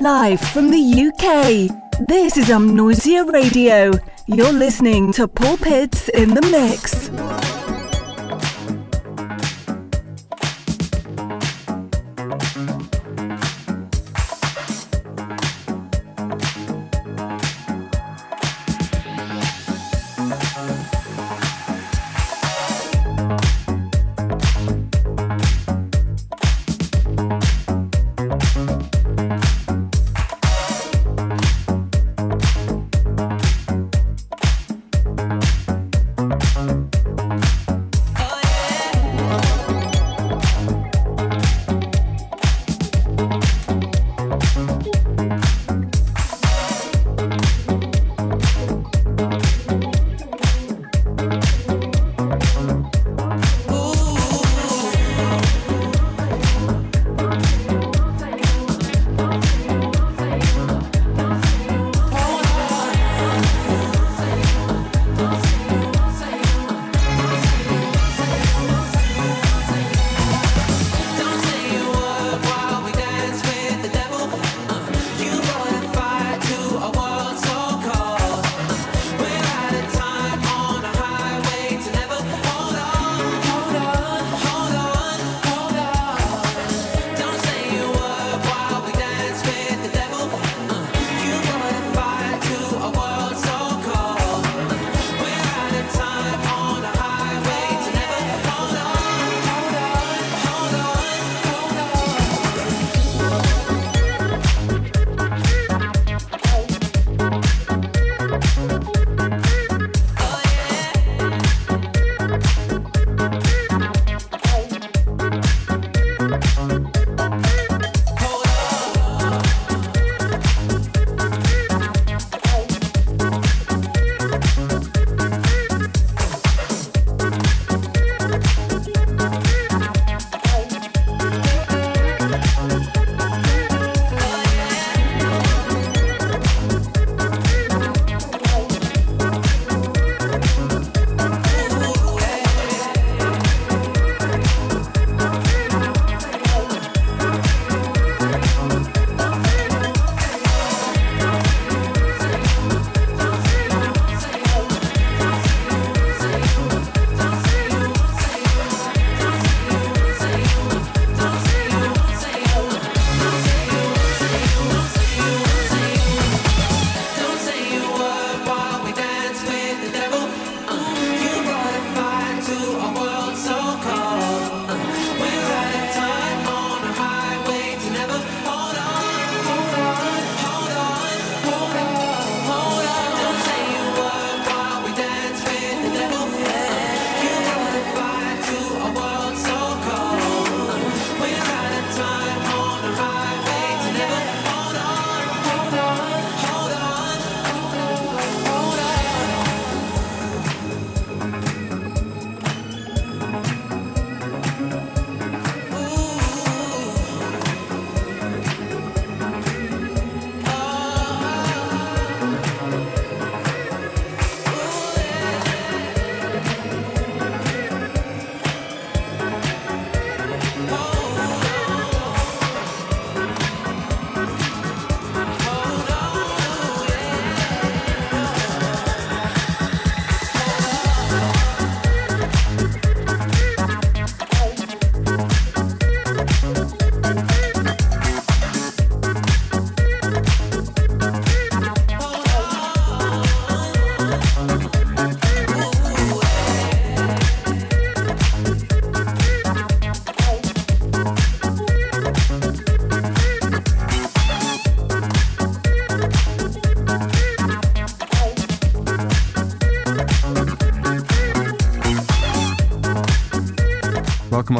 live from the UK. This is Amnoisia Radio. You're listening to Paul Pitts in the Mix.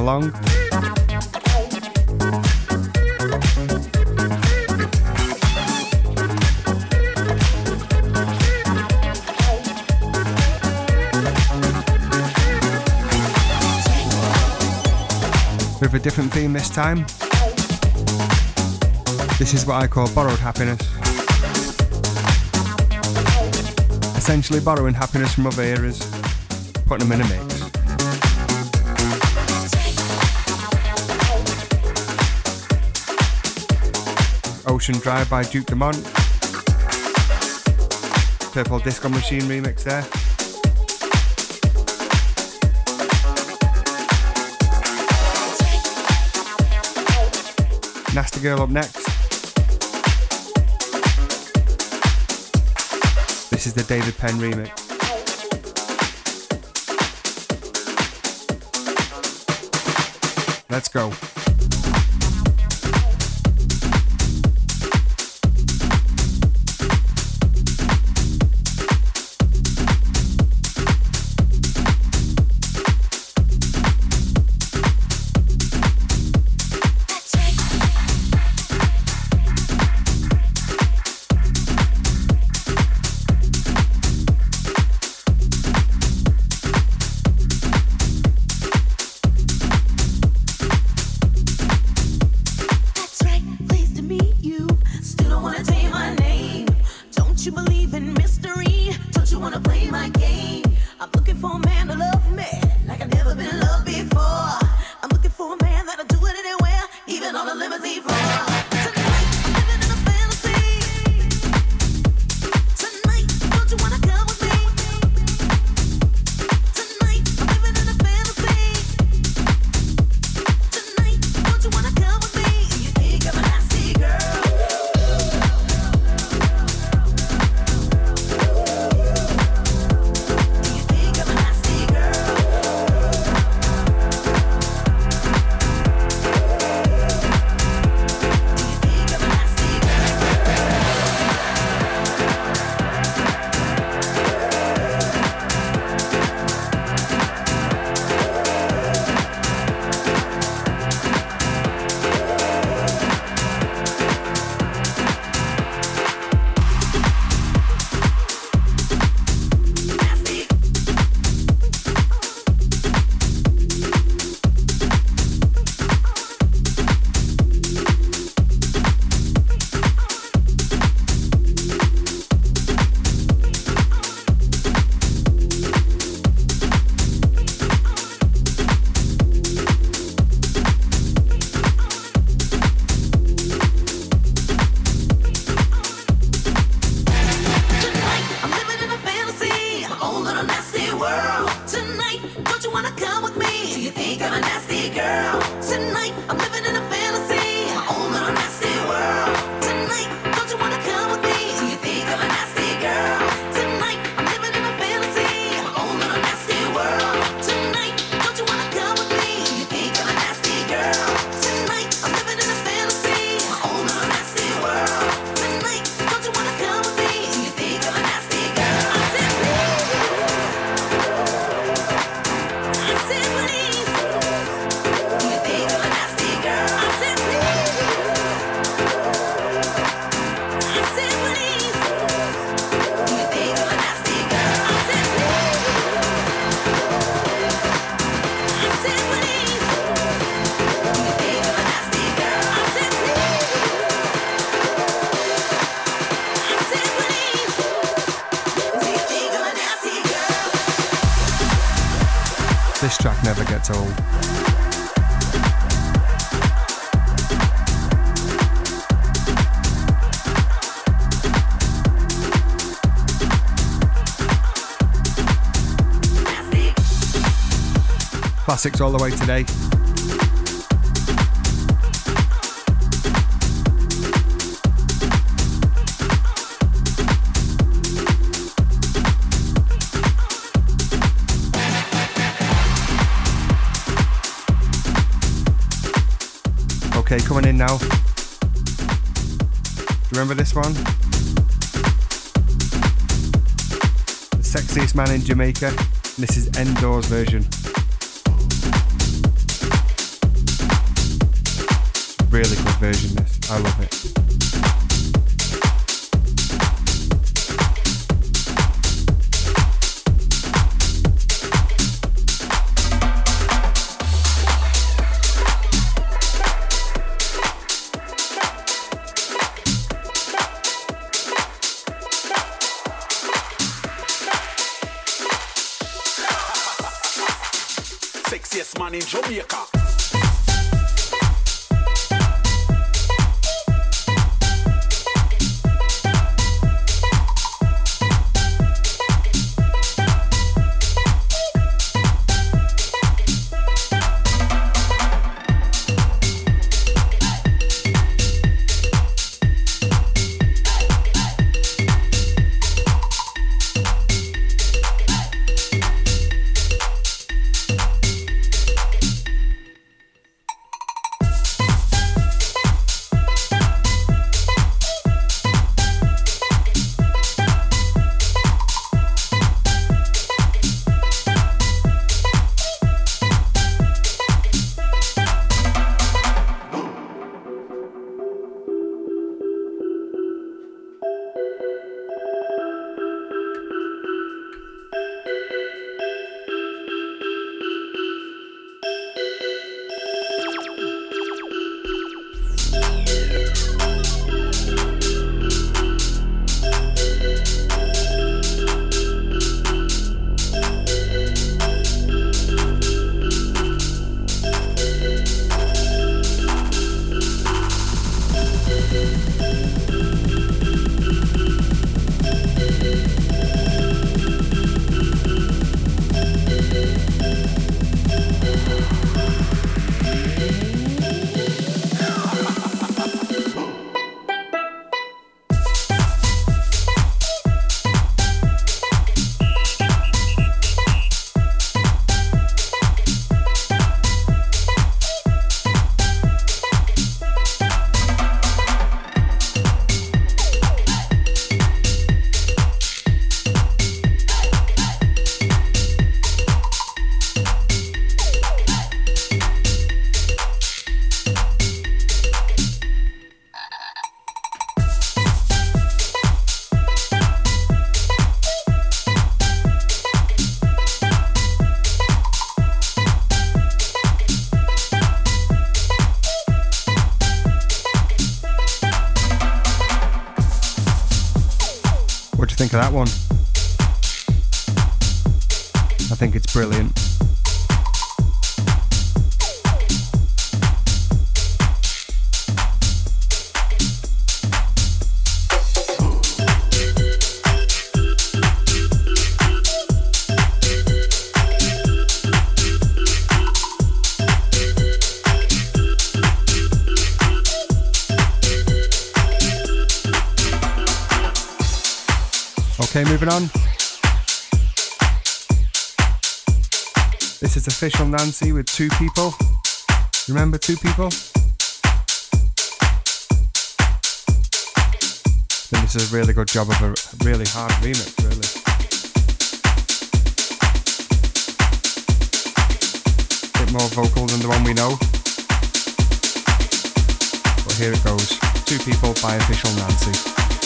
Along. With a different theme this time. This is what I call borrowed happiness. Essentially borrowing happiness from other eras, putting them in a mix. Ocean Drive by Duke Dumont. Purple Disco Machine remix there. Nasty Girl up next. This is the David Penn remix. Let's go. Classics all the way today. Okay, coming in now. Do you remember this one? The sexiest man in Jamaica. This is Endor's version. Really good version. This I love it. Man in Jamaica. official Nancy with two people. Remember two people? I think this is a really good job of a really hard remix, really. A Bit more vocal than the one we know. But here it goes. Two people by official Nancy.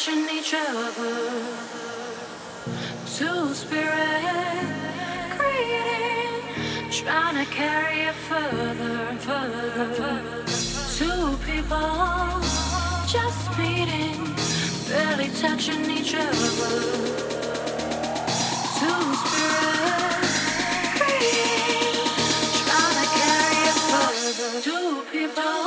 Touching each other. Two spirits creating, trying to carry it further, further, further. Two people just meeting, barely touching each other. Two spirits creating, trying to carry it further. Two people.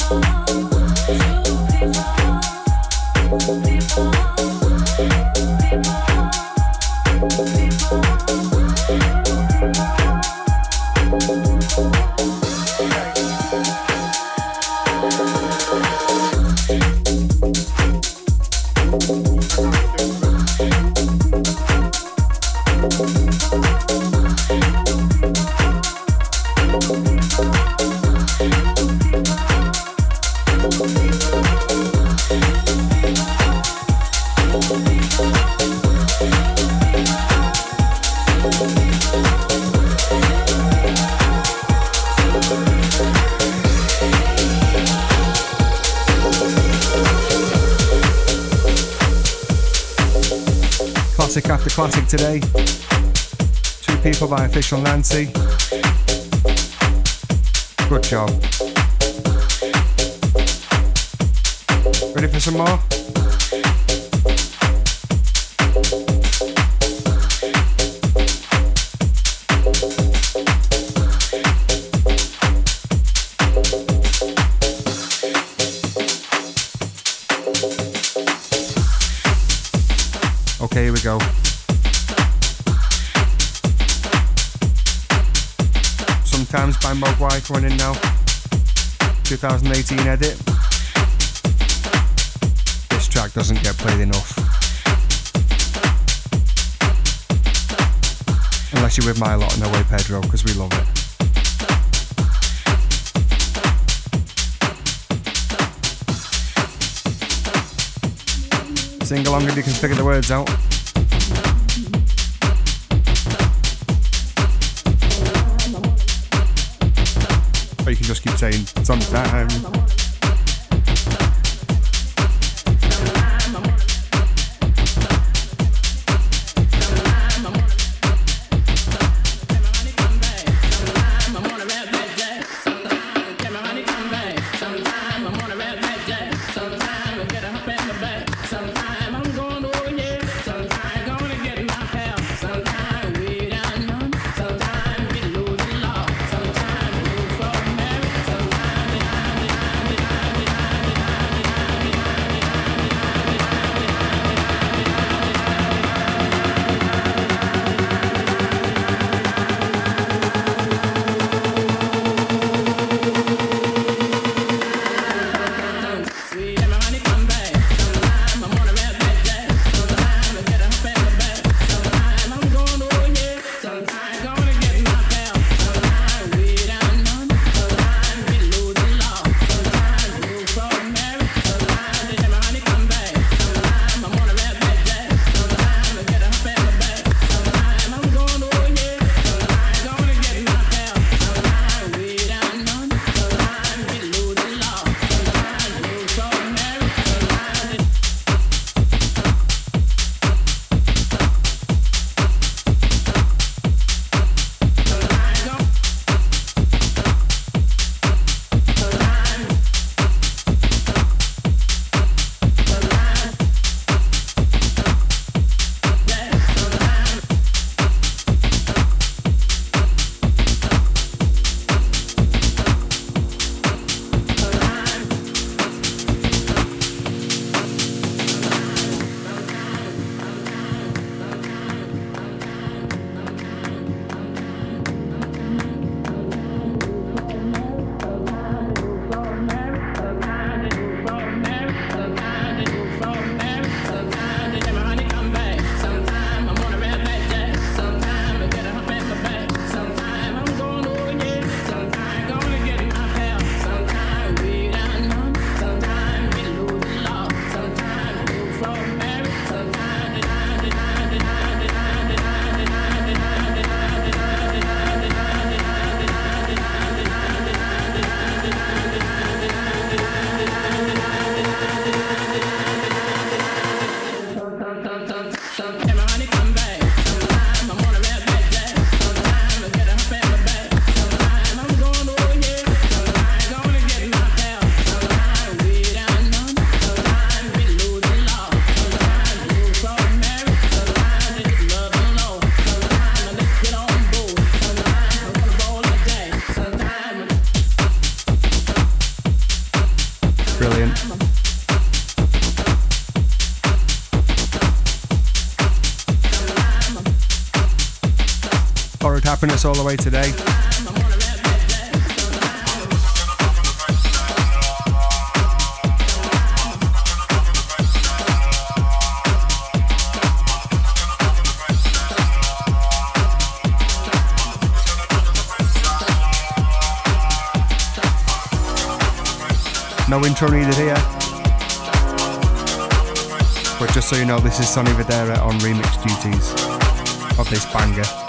Oh, today. Two people by Official Nancy. Good job. Ready for some more? In now. 2018 edit. This track doesn't get played enough. Unless you're with my lot, no way Pedro, because we love it. Sing along if you can figure the words out. Just keep saying it's on time. Happiness all the way today. No intro needed here. But just so you know, this is Sonny Fodera on remix duties of this banger.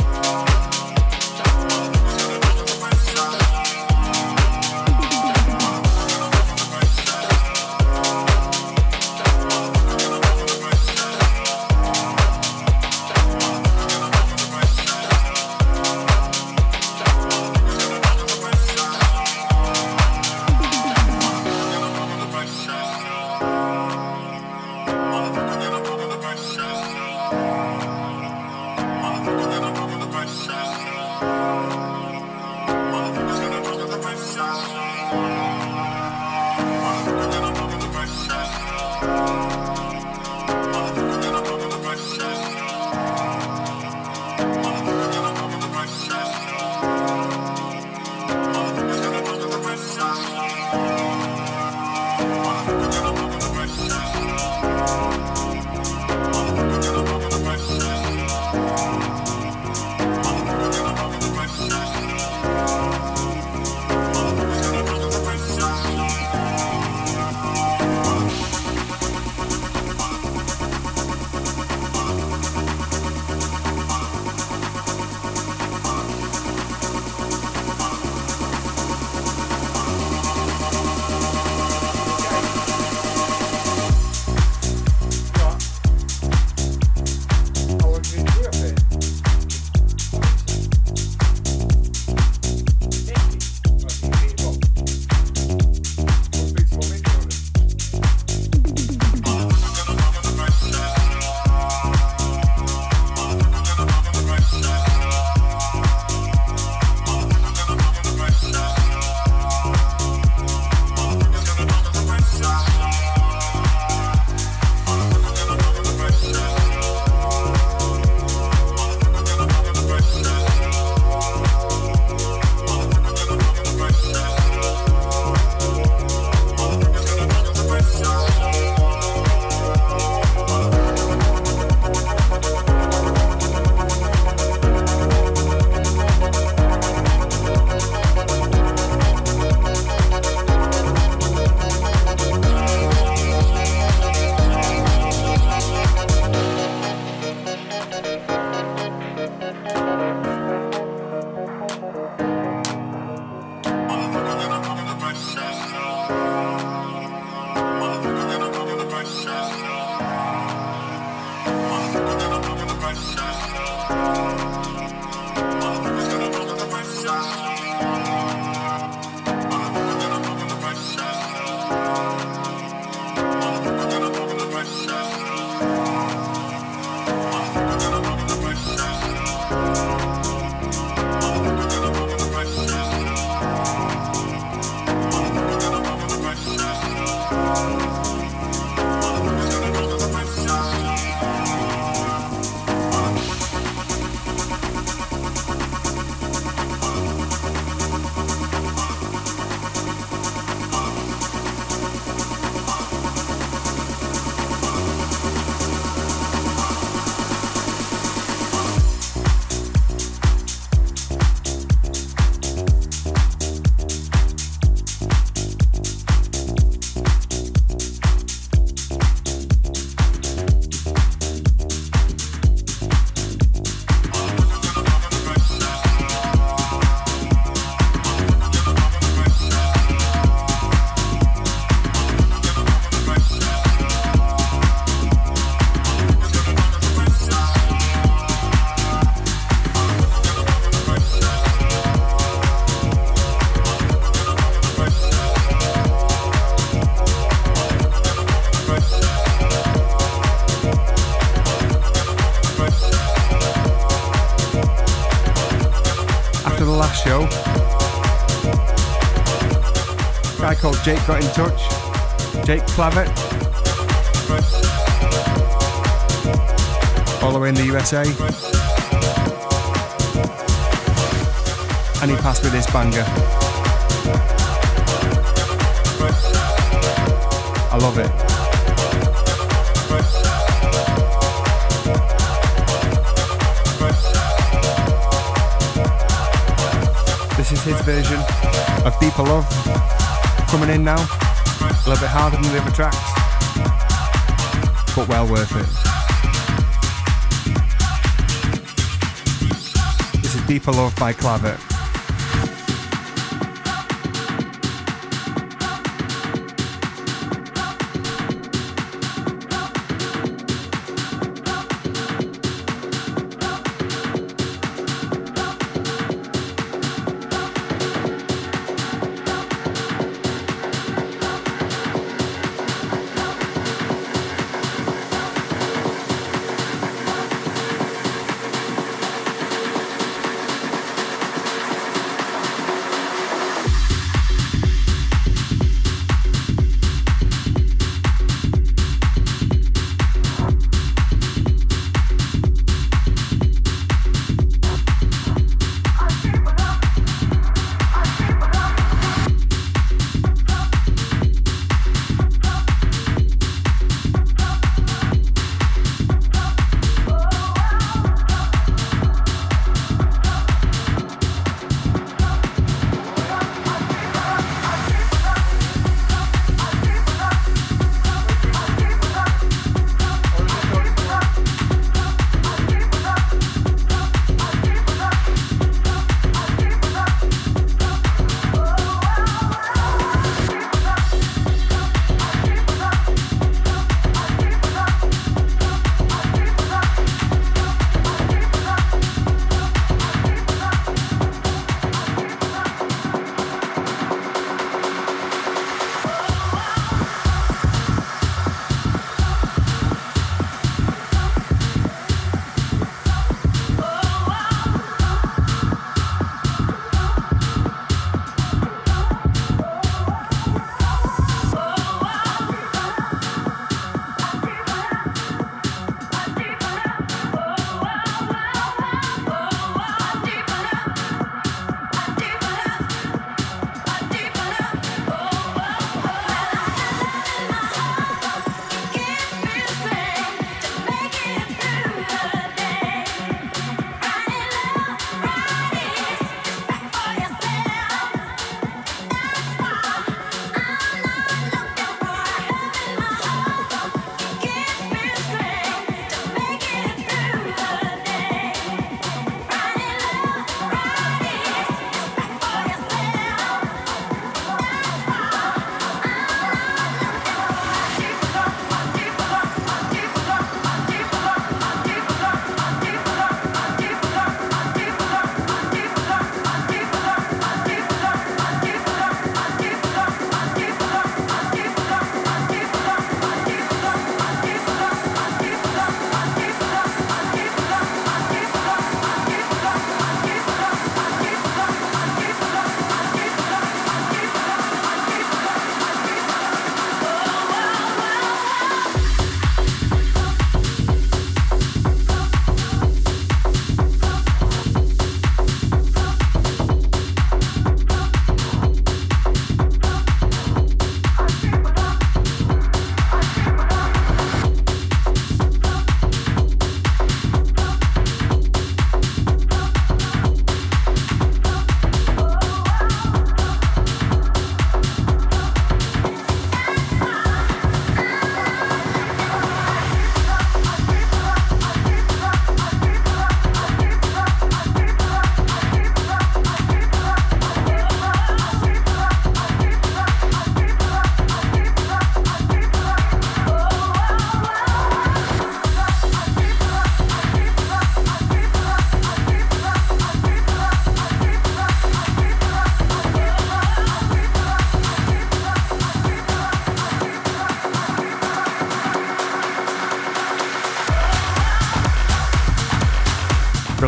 Jake got in touch. Jake Clavett. All the way in the USA. And he passed with this banger. I love it. This is his version of Deeper Love coming in now. A little bit harder than the other tracks, but well worth it. This is Deeper Love by Clavett.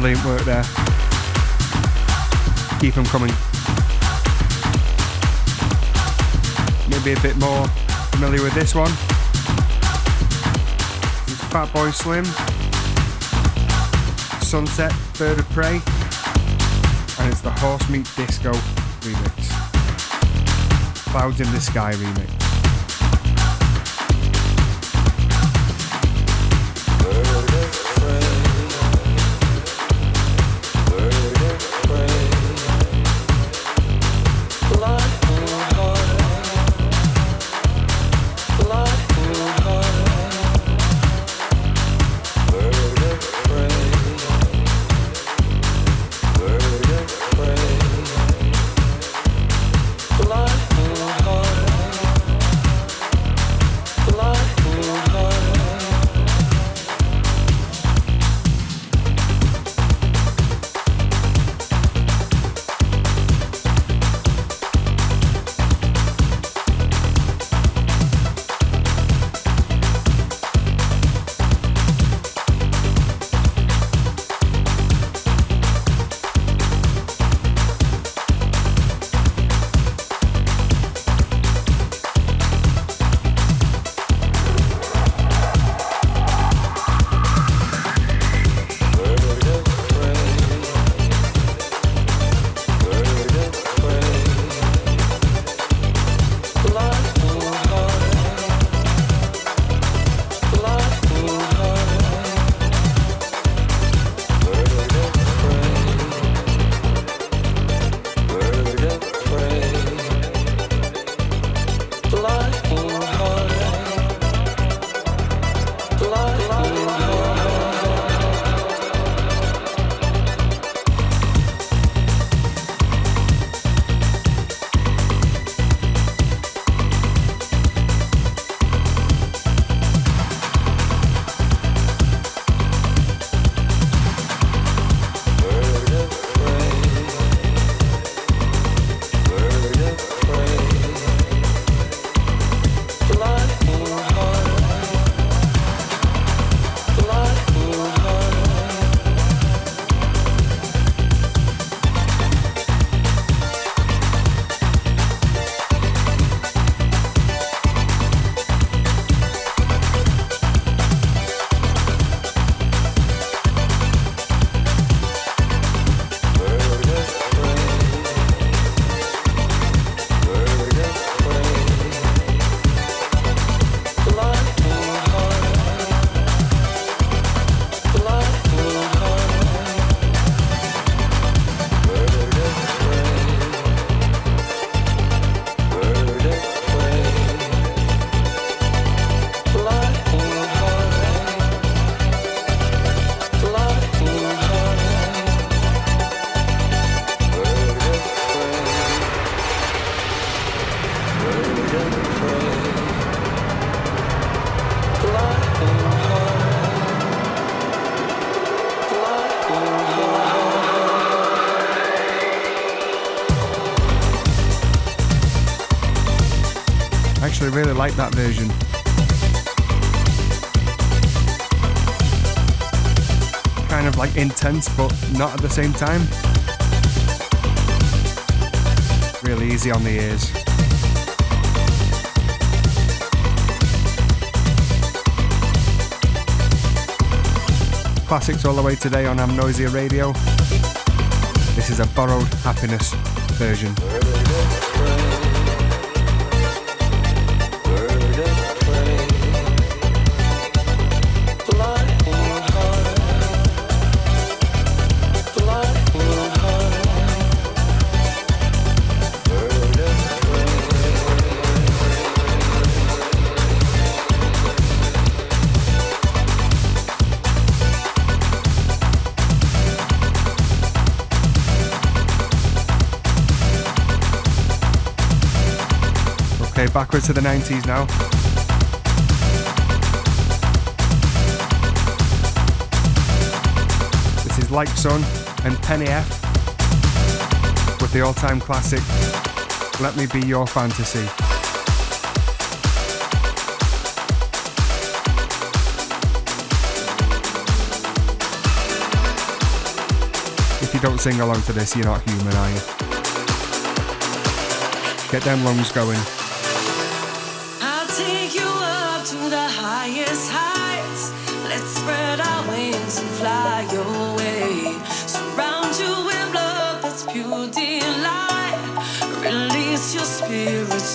Brilliant work there. Keep them coming. Maybe a bit more familiar with this one. It's Fatboy Slim. Sunset, Bird of Prey. And it's the Horse Meat Disco remix. Clouds in the Sky remix. Really like that version. Kind of like intense, but not at the same time. Really easy on the ears. Classics all the way today on Amnoisia Radio. This is a borrowed happiness version. backwards to the 90s now. This is Like Sun and Penny F with the all time classic Let Me Be Your Fantasy. If you don't sing along to this, you're not human, are you? Get them lungs going.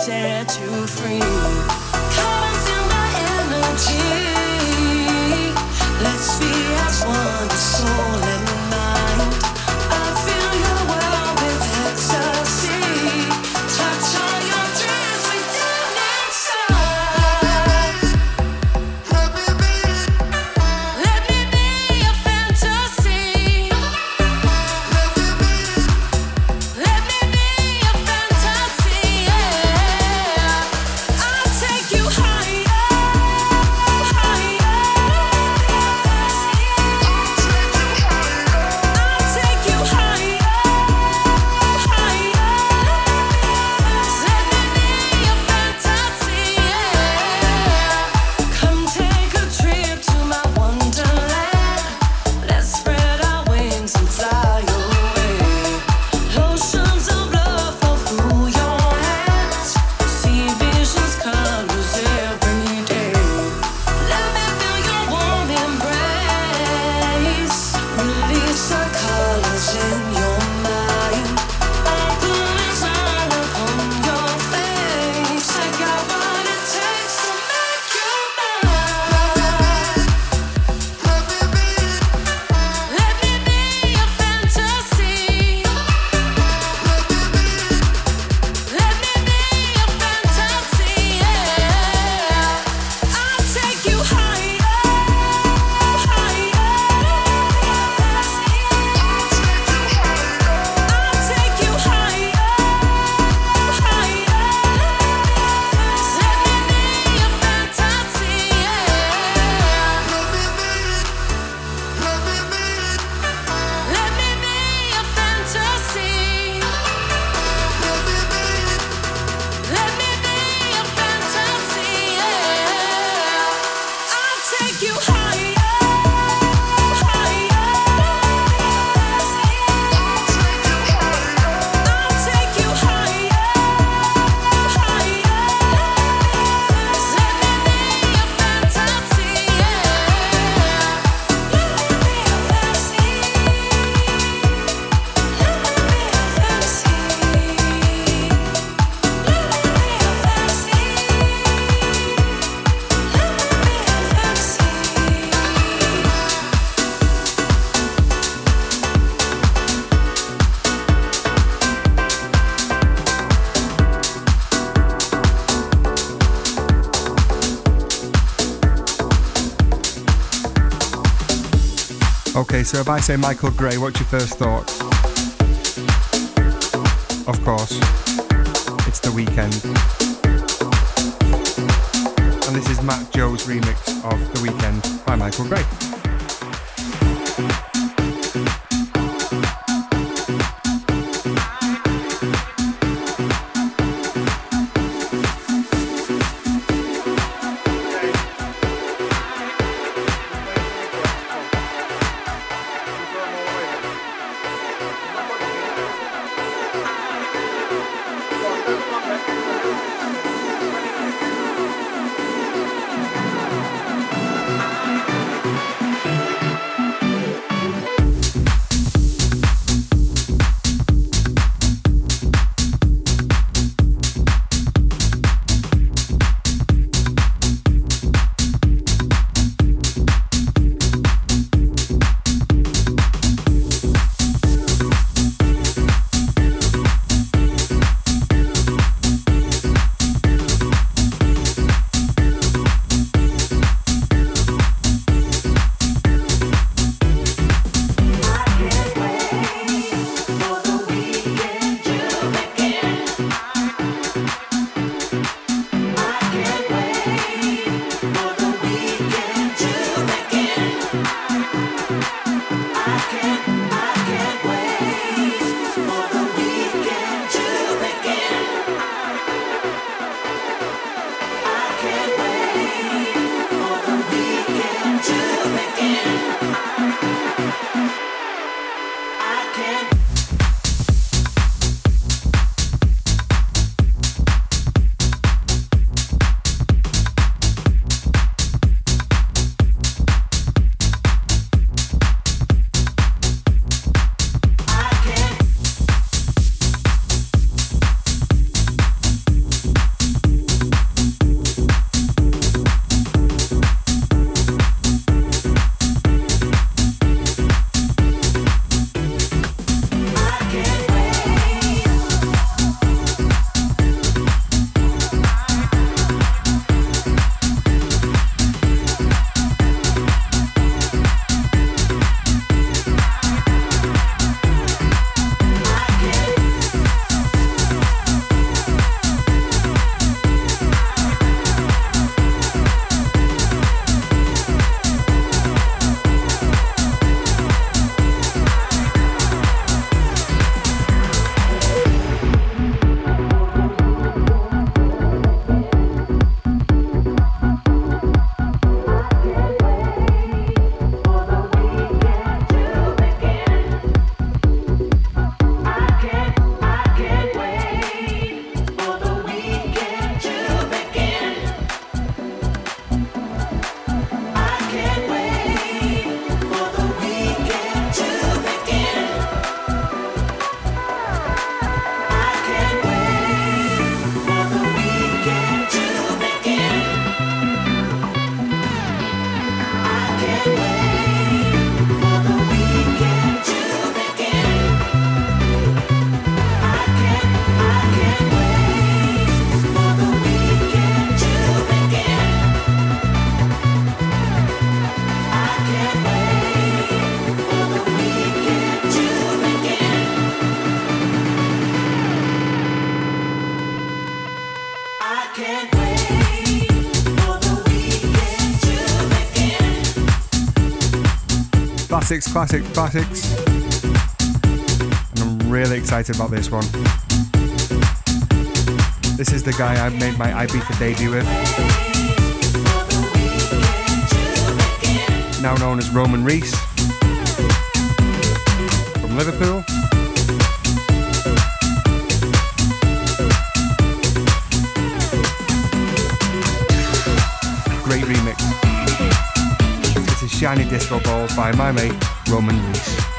set you free. So if I say Michael Gray, what's your first thought? Of course, it's the weekend. And this is Matt Joe's remix of The Weekend by Michael Gray. Classics, classics, classics. And I'm really excited about this one. This is the guy I made my Ibiza debut with. Now known as Roman Reese. From Liverpool. Shiny Disco Balls by my mate Roman Reese.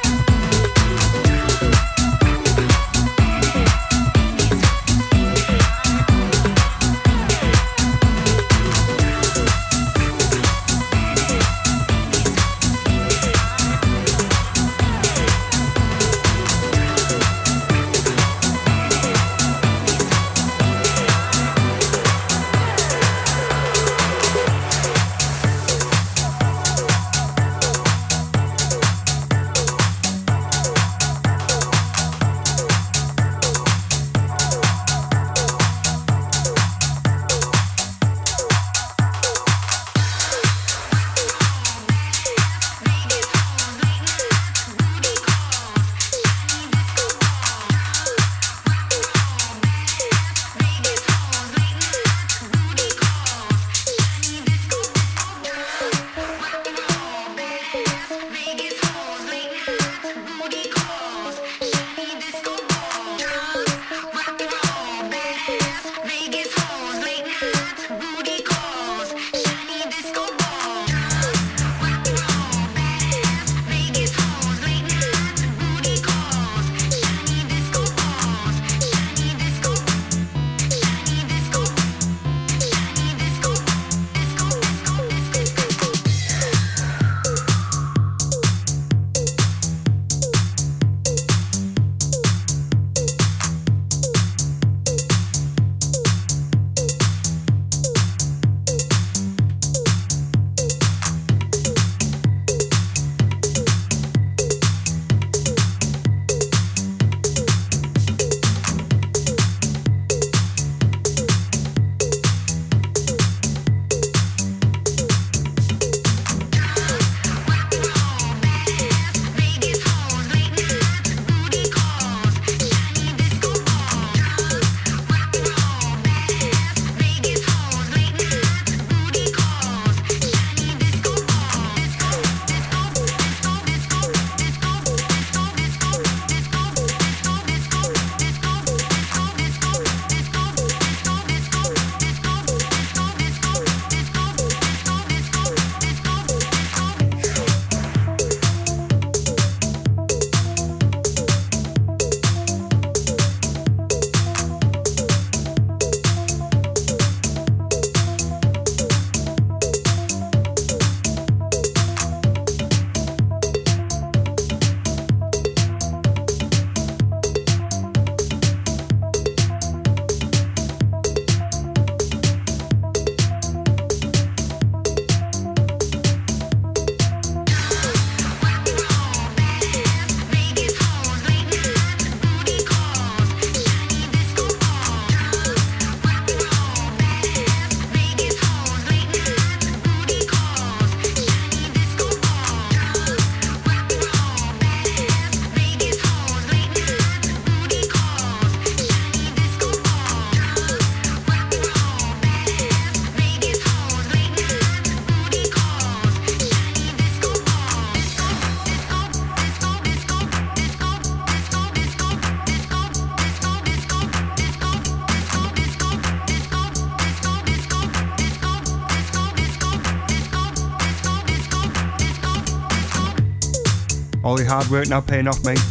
Work now paying off, mate.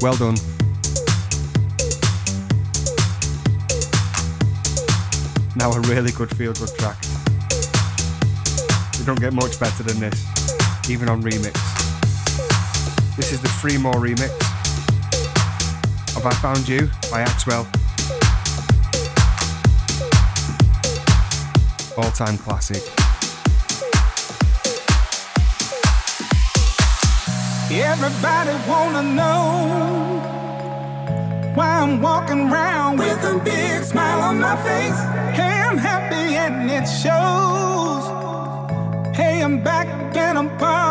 Well done. Now a really good feel good track. You don't get much better than this, even on remix. This is the Free More remix of I Found You by Axwell. All time classic. Everybody wanna know why I'm walking around with a big smile on my face. Hey, I'm happy and it shows. Hey, I'm back and I'm part.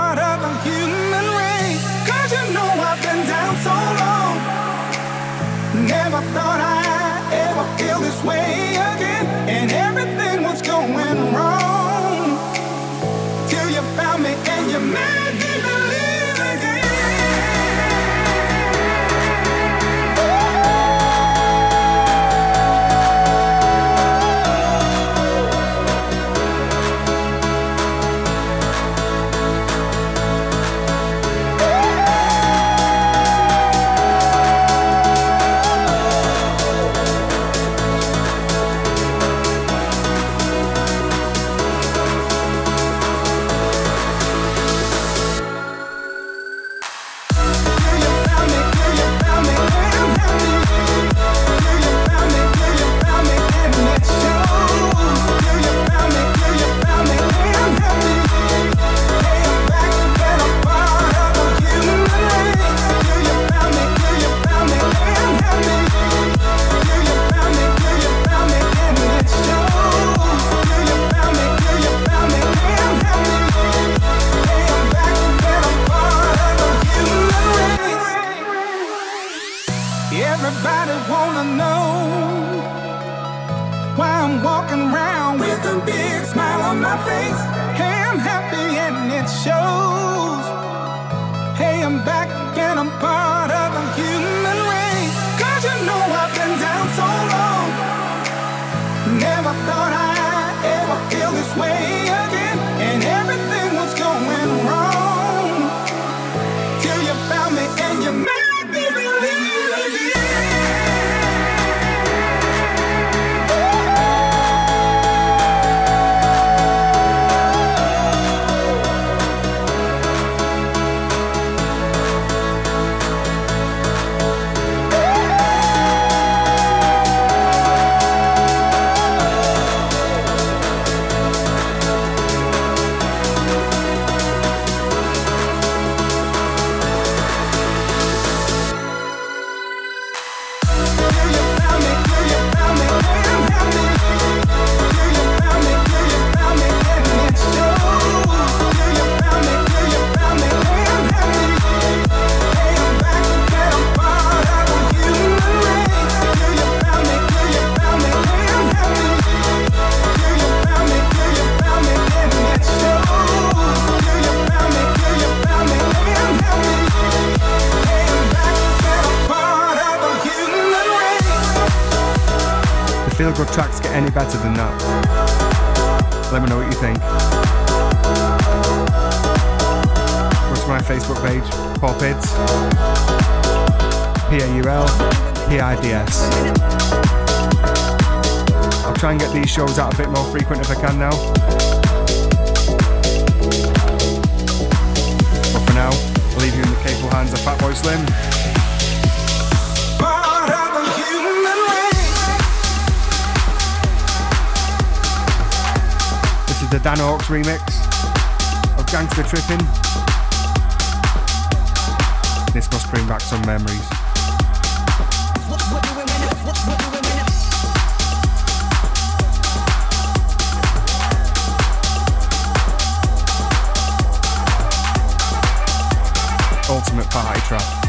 remix of Gangster Tripping. This must bring back some memories. Ultimate party track.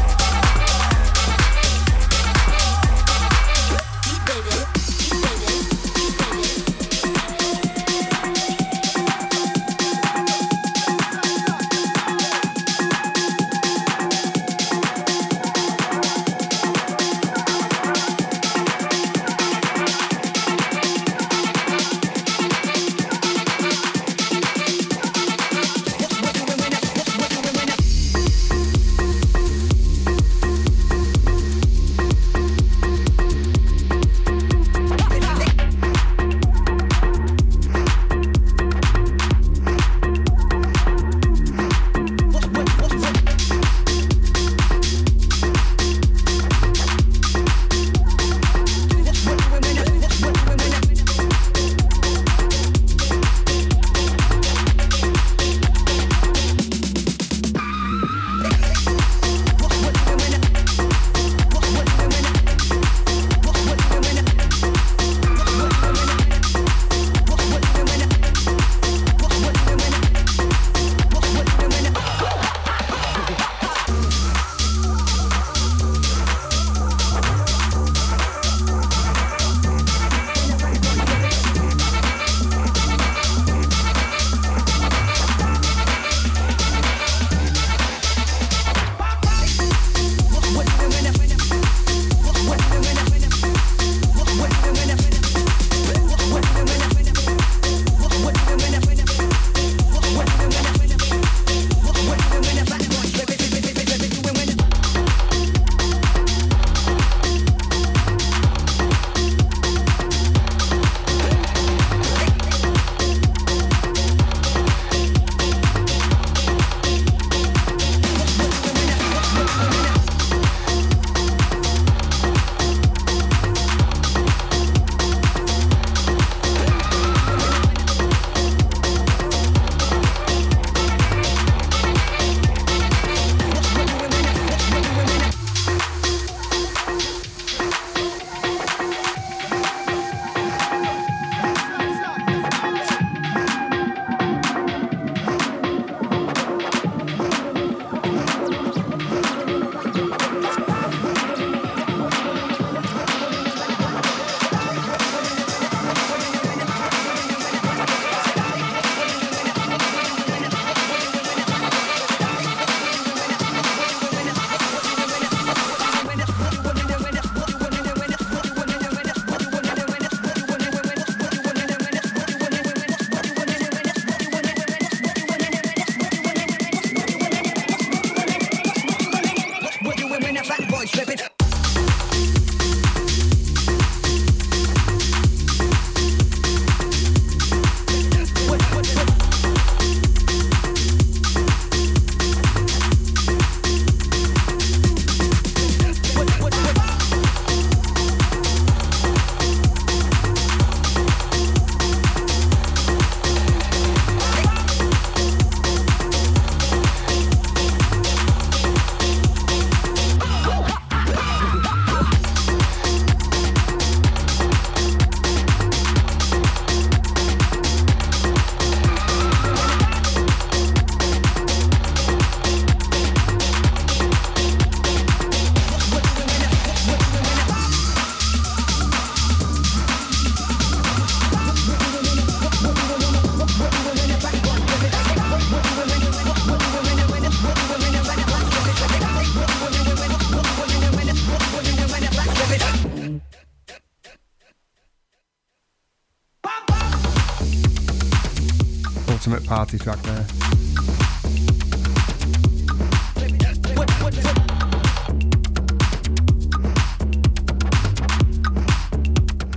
Party track there.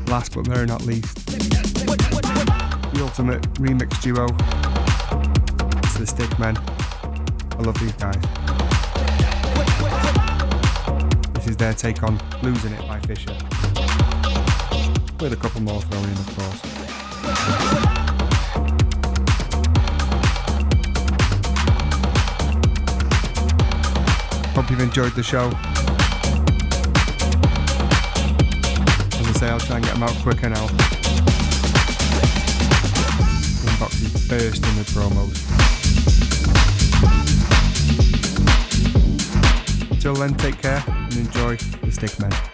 Last but very not least, the ultimate remix duo. It's the Stickmen. I love these guys. This is their take on Losing It by Fisher. With a couple more thrown in, of course. Hope you've enjoyed the show. As I say, I'll try and get them out quicker now. Inbox is bursting with promos. Till then, take care and enjoy the Stickmen.